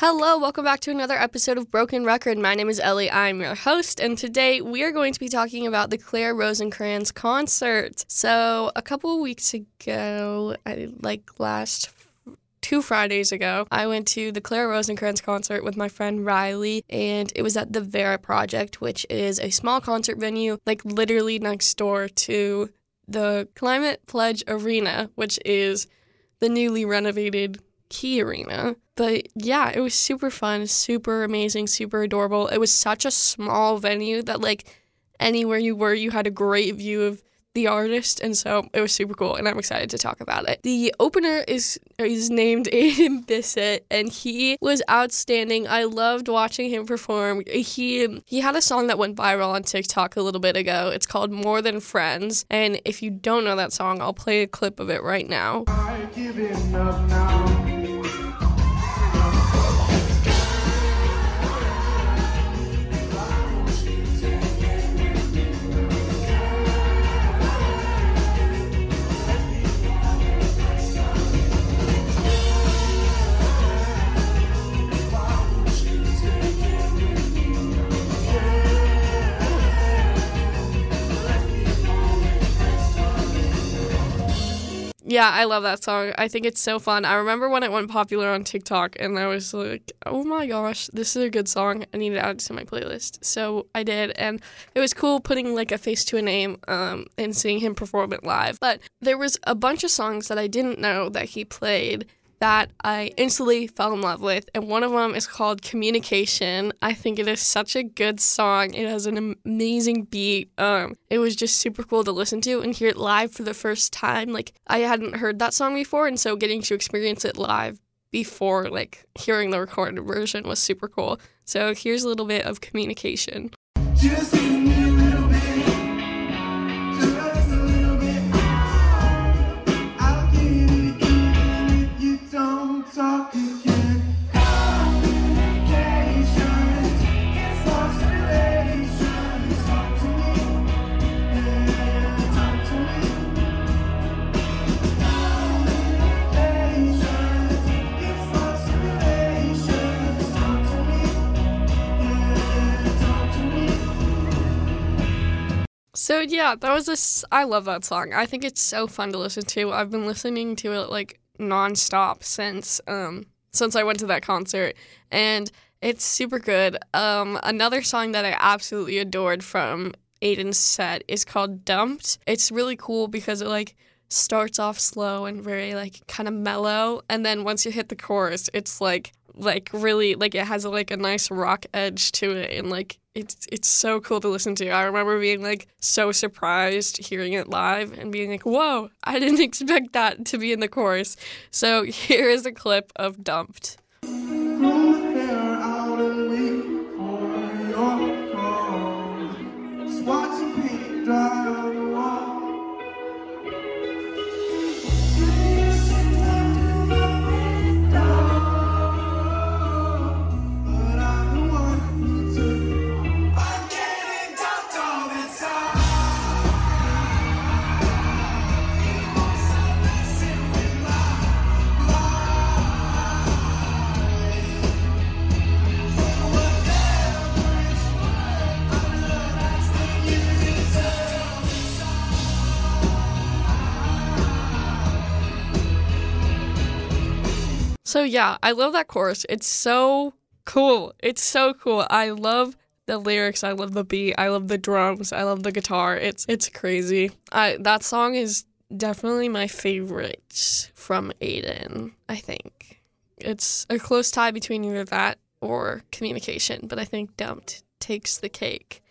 Hello, welcome back to another episode of Broken Record. My name is Ellie. I'm your host, and today we are going to be talking about the Claire Rosinkranz concert. So, a couple of weeks ago, like last two Fridays ago, I went to the Claire Rosinkranz concert with my friend Riley, and it was at the Vera Project, which is a small concert venue, like literally next door to the Climate Pledge Arena, which is the newly renovated Key Arena. But yeah, it was super fun, super amazing, super adorable. It was such a small venue that like anywhere you were, you had a great view of the artist, and so it was super cool, and I'm excited to talk about it. The opener is is named Aidan Bissett, and he was outstanding. I loved watching him perform. He he had a song that went viral on TikTok a little bit ago. It's called More Than Friends, and if you don't know that song, I'll play a clip of it right now one. Yeah, I love that song. I think it's so fun. I remember when it went popular on TikTok and I was like, oh my gosh, this is a good song. I need to add it to my playlist. So I did. And it was cool putting like a face to a name um, and seeing him perform it live. But there was a bunch of songs that I didn't know that he played that I instantly fell in love with. And one of them is called Communication. I think it is such a good song. It has an amazing beat. Um, it was just super cool to listen to and hear it live for the first time. Like, I hadn't heard that song before, and so getting to experience it live before like hearing the recorded version was super cool. So here's a little bit of Communication. Just Yeah, that was this. I love that song. I think it's so fun to listen to. I've been listening to it like nonstop since um since I went to that concert, and it's super good. Um, another song that I absolutely adored from Aidan's set is called "Dumped." It's really cool because it like starts off slow and very like kind of mellow, and then once you hit the chorus, it's like like really like it has like a nice rock edge to it and like it's it's so cool to listen to. I remember being like so surprised hearing it live and being like, "Whoa, I didn't expect that to be in the chorus." So here is a clip of "Dumped." So yeah, I love that chorus. It's so cool. It's so cool. I love the lyrics. I love the beat. I love the drums. I love the guitar. It's it's crazy. I that song is definitely my favorite from Aidan. I think it's a close tie between either that or Communication, but I think Dumped takes the cake.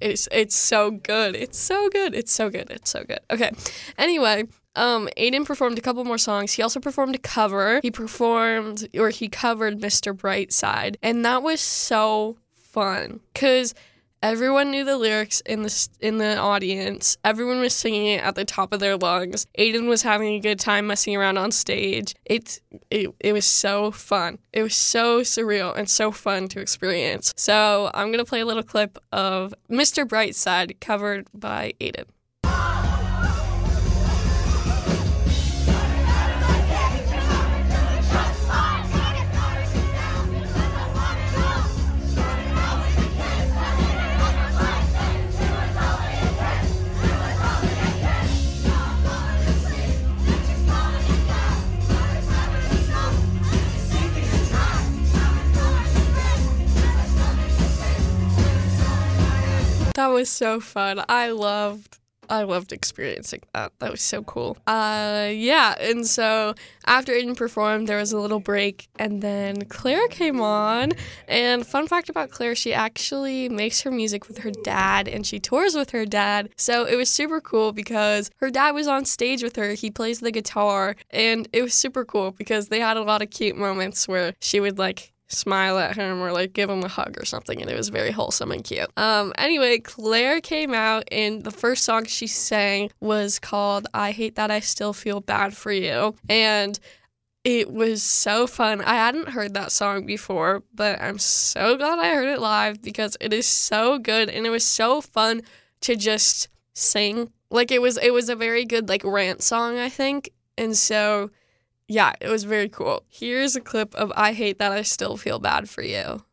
It's it's so good. It's so good. It's so good. It's so good. Okay. Anyway, um, Aidan performed a couple more songs. He also performed a cover. He performed or he covered Mr. Brightside, and that was so fun because everyone knew the lyrics in the in the audience. Everyone was singing it at the top of their lungs. Aidan was having a good time messing around on stage. It it, it was so fun. It was so surreal and so fun to experience. So I'm gonna play a little clip of Mr. Brightside covered by Aidan. Was so fun. I loved I loved experiencing that. That was so cool. Uh, yeah, and so after Aidan performed, there was a little break, and then Claire came on. And fun fact about Claire, she actually makes her music with her dad, and she tours with her dad. So it was super cool because her dad was on stage with her. He plays the guitar, and it was super cool because they had a lot of cute moments where she would like smile at him or like give him a hug or something and it was very wholesome and cute um anyway claire came out and the first song she sang was called i hate that i still feel bad for you and it was so fun. I hadn't heard that song before, but I'm so glad I heard it live because it is so good and it was so fun to just sing. Like it was it was a very good like rant song, I think. And so yeah, it was very cool. Here's a clip of I Hate That I Still Feel Bad for You.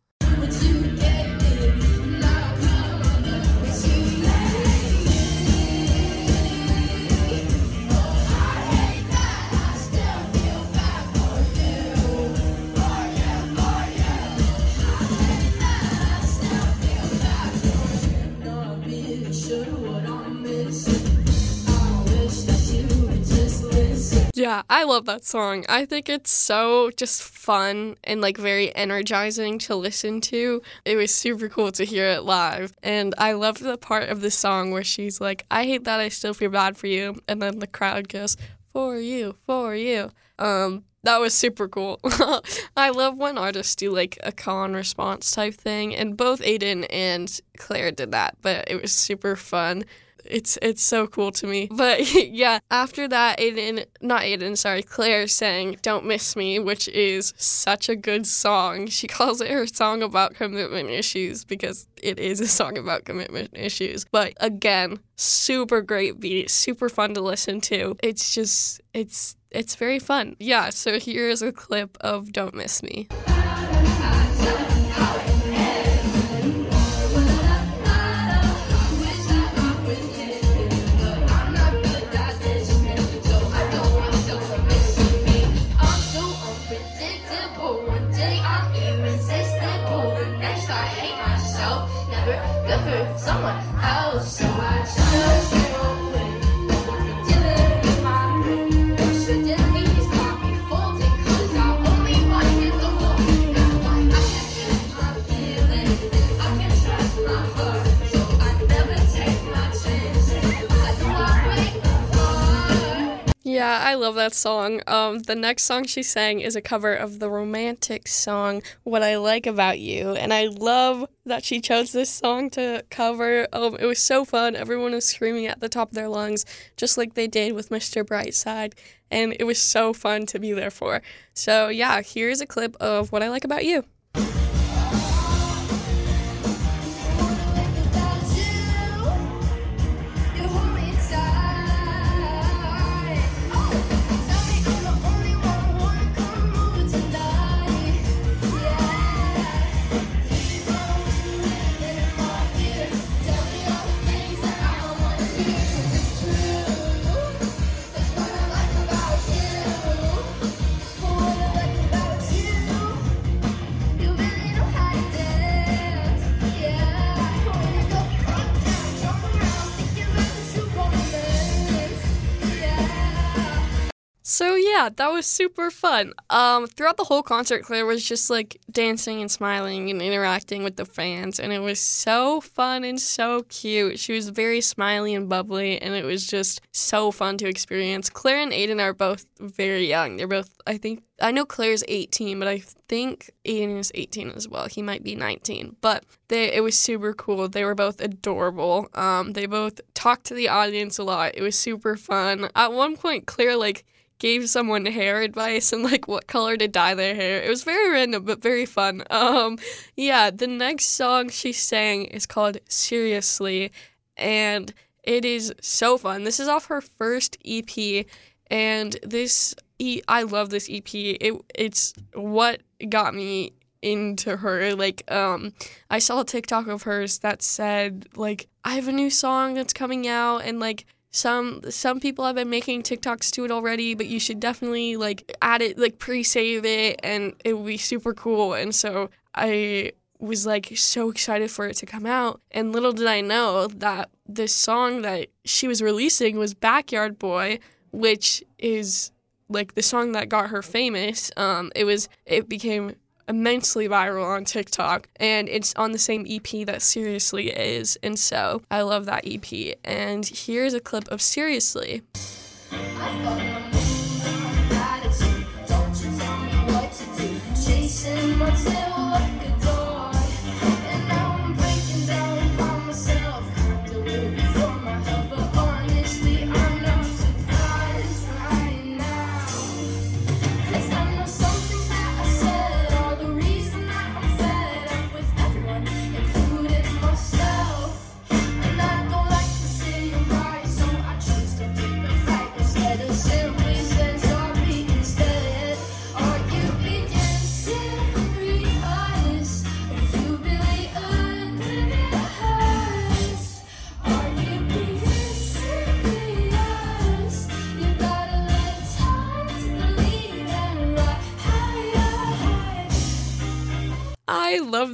Yeah, I love that song. I think it's so just fun and like very energizing to listen to. It was super cool to hear it live. And I love the part of the song where she's like, I hate that I still feel bad for you. And then the crowd goes, For you, for you. Um, that was super cool. I love when artists do like a call and response type thing, and both Aidan and Claire did that, but it was super fun it's it's so cool to me. But yeah, after that, Aidan, not Aidan, sorry, Claire sang "Don't Miss Me," which is such a good song. She calls it her song about commitment issues because it is a song about commitment issues. But again, super great beat, super fun to listen to. It's just it's it's very fun. Yeah. So here's a clip of "Don't Miss Me." someone else. So I Yeah, I love that song. Um, the next song she sang is a cover of the romantic song "What I Like About You," and I love that she chose this song to cover. Um, it was so fun. Everyone was screaming at the top of their lungs, just like they did with Mr. Brightside, and it was so fun to be there for. So yeah, here's a clip of "What I Like About You." Yeah, that was super fun. Um, throughout the whole concert, Claire was just like dancing and smiling and interacting with the fans, and it was so fun and so cute. She was very smiley and bubbly, and it was just so fun to experience. Claire and Aidan are both very young. They're both, I think, I know Claire's 18, but I think Aidan is 18 as well. He might be 19, but they it was super cool. They were both adorable. Um, they both talked to the audience a lot. It was super fun. At one point, Claire like gave someone hair advice and like what color to dye their hair. It was very random but very fun. Um yeah, the next song she sang is called Seriously and it is so fun. This is off her first EP and this e- I love this EP. It it's what got me into her. Like, um, I saw a TikTok of hers that said, like, I have a new song that's coming out, and like, some some people have been making TikToks to it already, but you should definitely like add it, like pre-save it, and it would be super cool. And so I was like so excited for it to come out. And little did I know that the song that she was releasing was Backyard Boy, which is like the song that got her famous. Um, it was it became immensely viral on TikTok and it's on the same EP that Seriously is. And so I love that EP. And here's a clip of Seriously.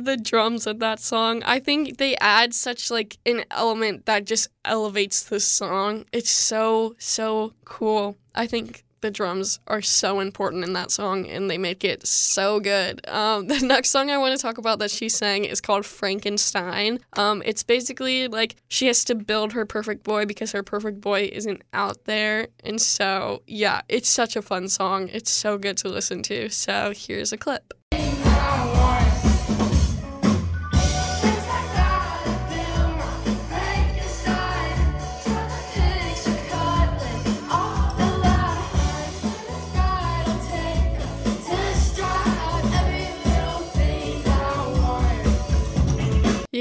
The drums of that song. I think they add such like an element that just elevates the song. It's so so cool. I think the drums are so important in that song and they make it so good. Um, the next song I want to talk about that she sang is called Frankenstein. Um, it's basically like she has to build her perfect boy because her perfect boy isn't out there. And so, yeah, it's such a fun song. It's so good to listen to. So, here's a clip.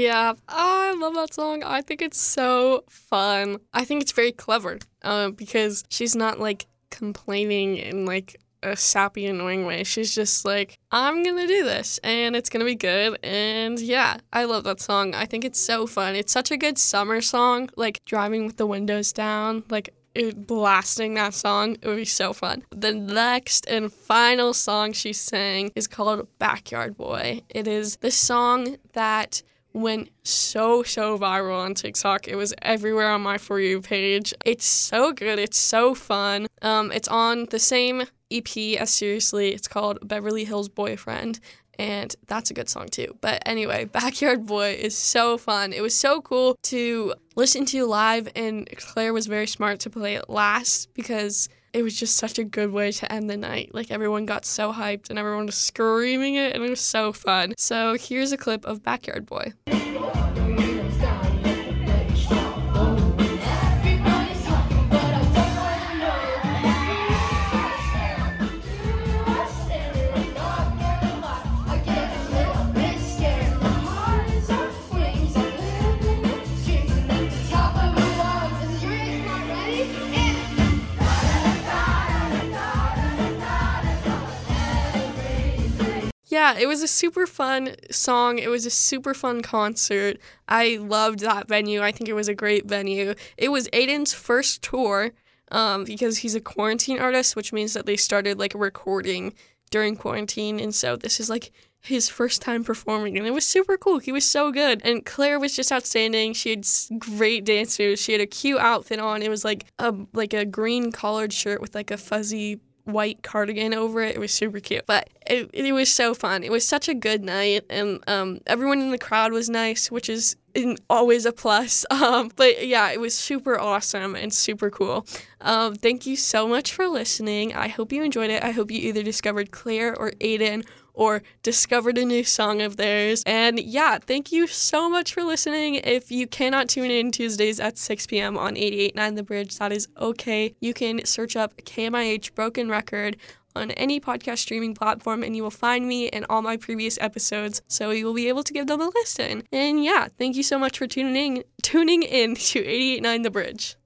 Yeah, I love that song. I think it's so fun. I think it's very clever uh, because she's not like complaining in like a sappy, annoying way. She's just like, I'm gonna do this and it's gonna be good. And yeah, I love that song. I think it's so fun. It's such a good summer song, like driving with the windows down, like it, blasting that song. It would be so fun. The next and final song she sang is called Backyard Boy. It is the song that went so so viral on TikTok. It was everywhere on my for you page. It's so good. It's so fun. Um, it's on the same EP as Seriously. It's called Beverly Hills Boyfriend. And that's a good song too. But anyway, Backyard Boy is so fun. It was so cool to listen to live, and Claire was very smart to play it last because it was just such a good way to end the night. Like everyone got so hyped and everyone was screaming it, and it was so fun. So here's a clip of Backyard Boy. Yeah, it was a super fun song. It was a super fun concert. I loved that venue. I think it was a great venue. It was Aidan's first tour um, because he's a quarantine artist, which means that they started like recording during quarantine. And so this is like his first time performing and it was super cool. He was so good. And Claire was just outstanding. She had great dance moves. She had a cute outfit on. It was like a like a green collared shirt with like a fuzzy white cardigan over it. It was super cute, but it, it was so fun. It was such a good night, and um, everyone in the crowd was nice, which is always a plus. Um, but yeah, it was super awesome and super cool. Um, thank you so much for listening. I hope you enjoyed it. I hope you either discovered Claire or Aidan or discovered a new song of theirs. And yeah, thank you so much for listening. If you cannot tune in Tuesdays at 6 p.m. on 88.9 The Bridge, that is okay. You can search up KMIH Broken Record on any podcast streaming platform and you will find me and all my previous episodes so you will be able to give them a listen. And yeah, thank you so much for tuning in tuning in to 889 The Bridge.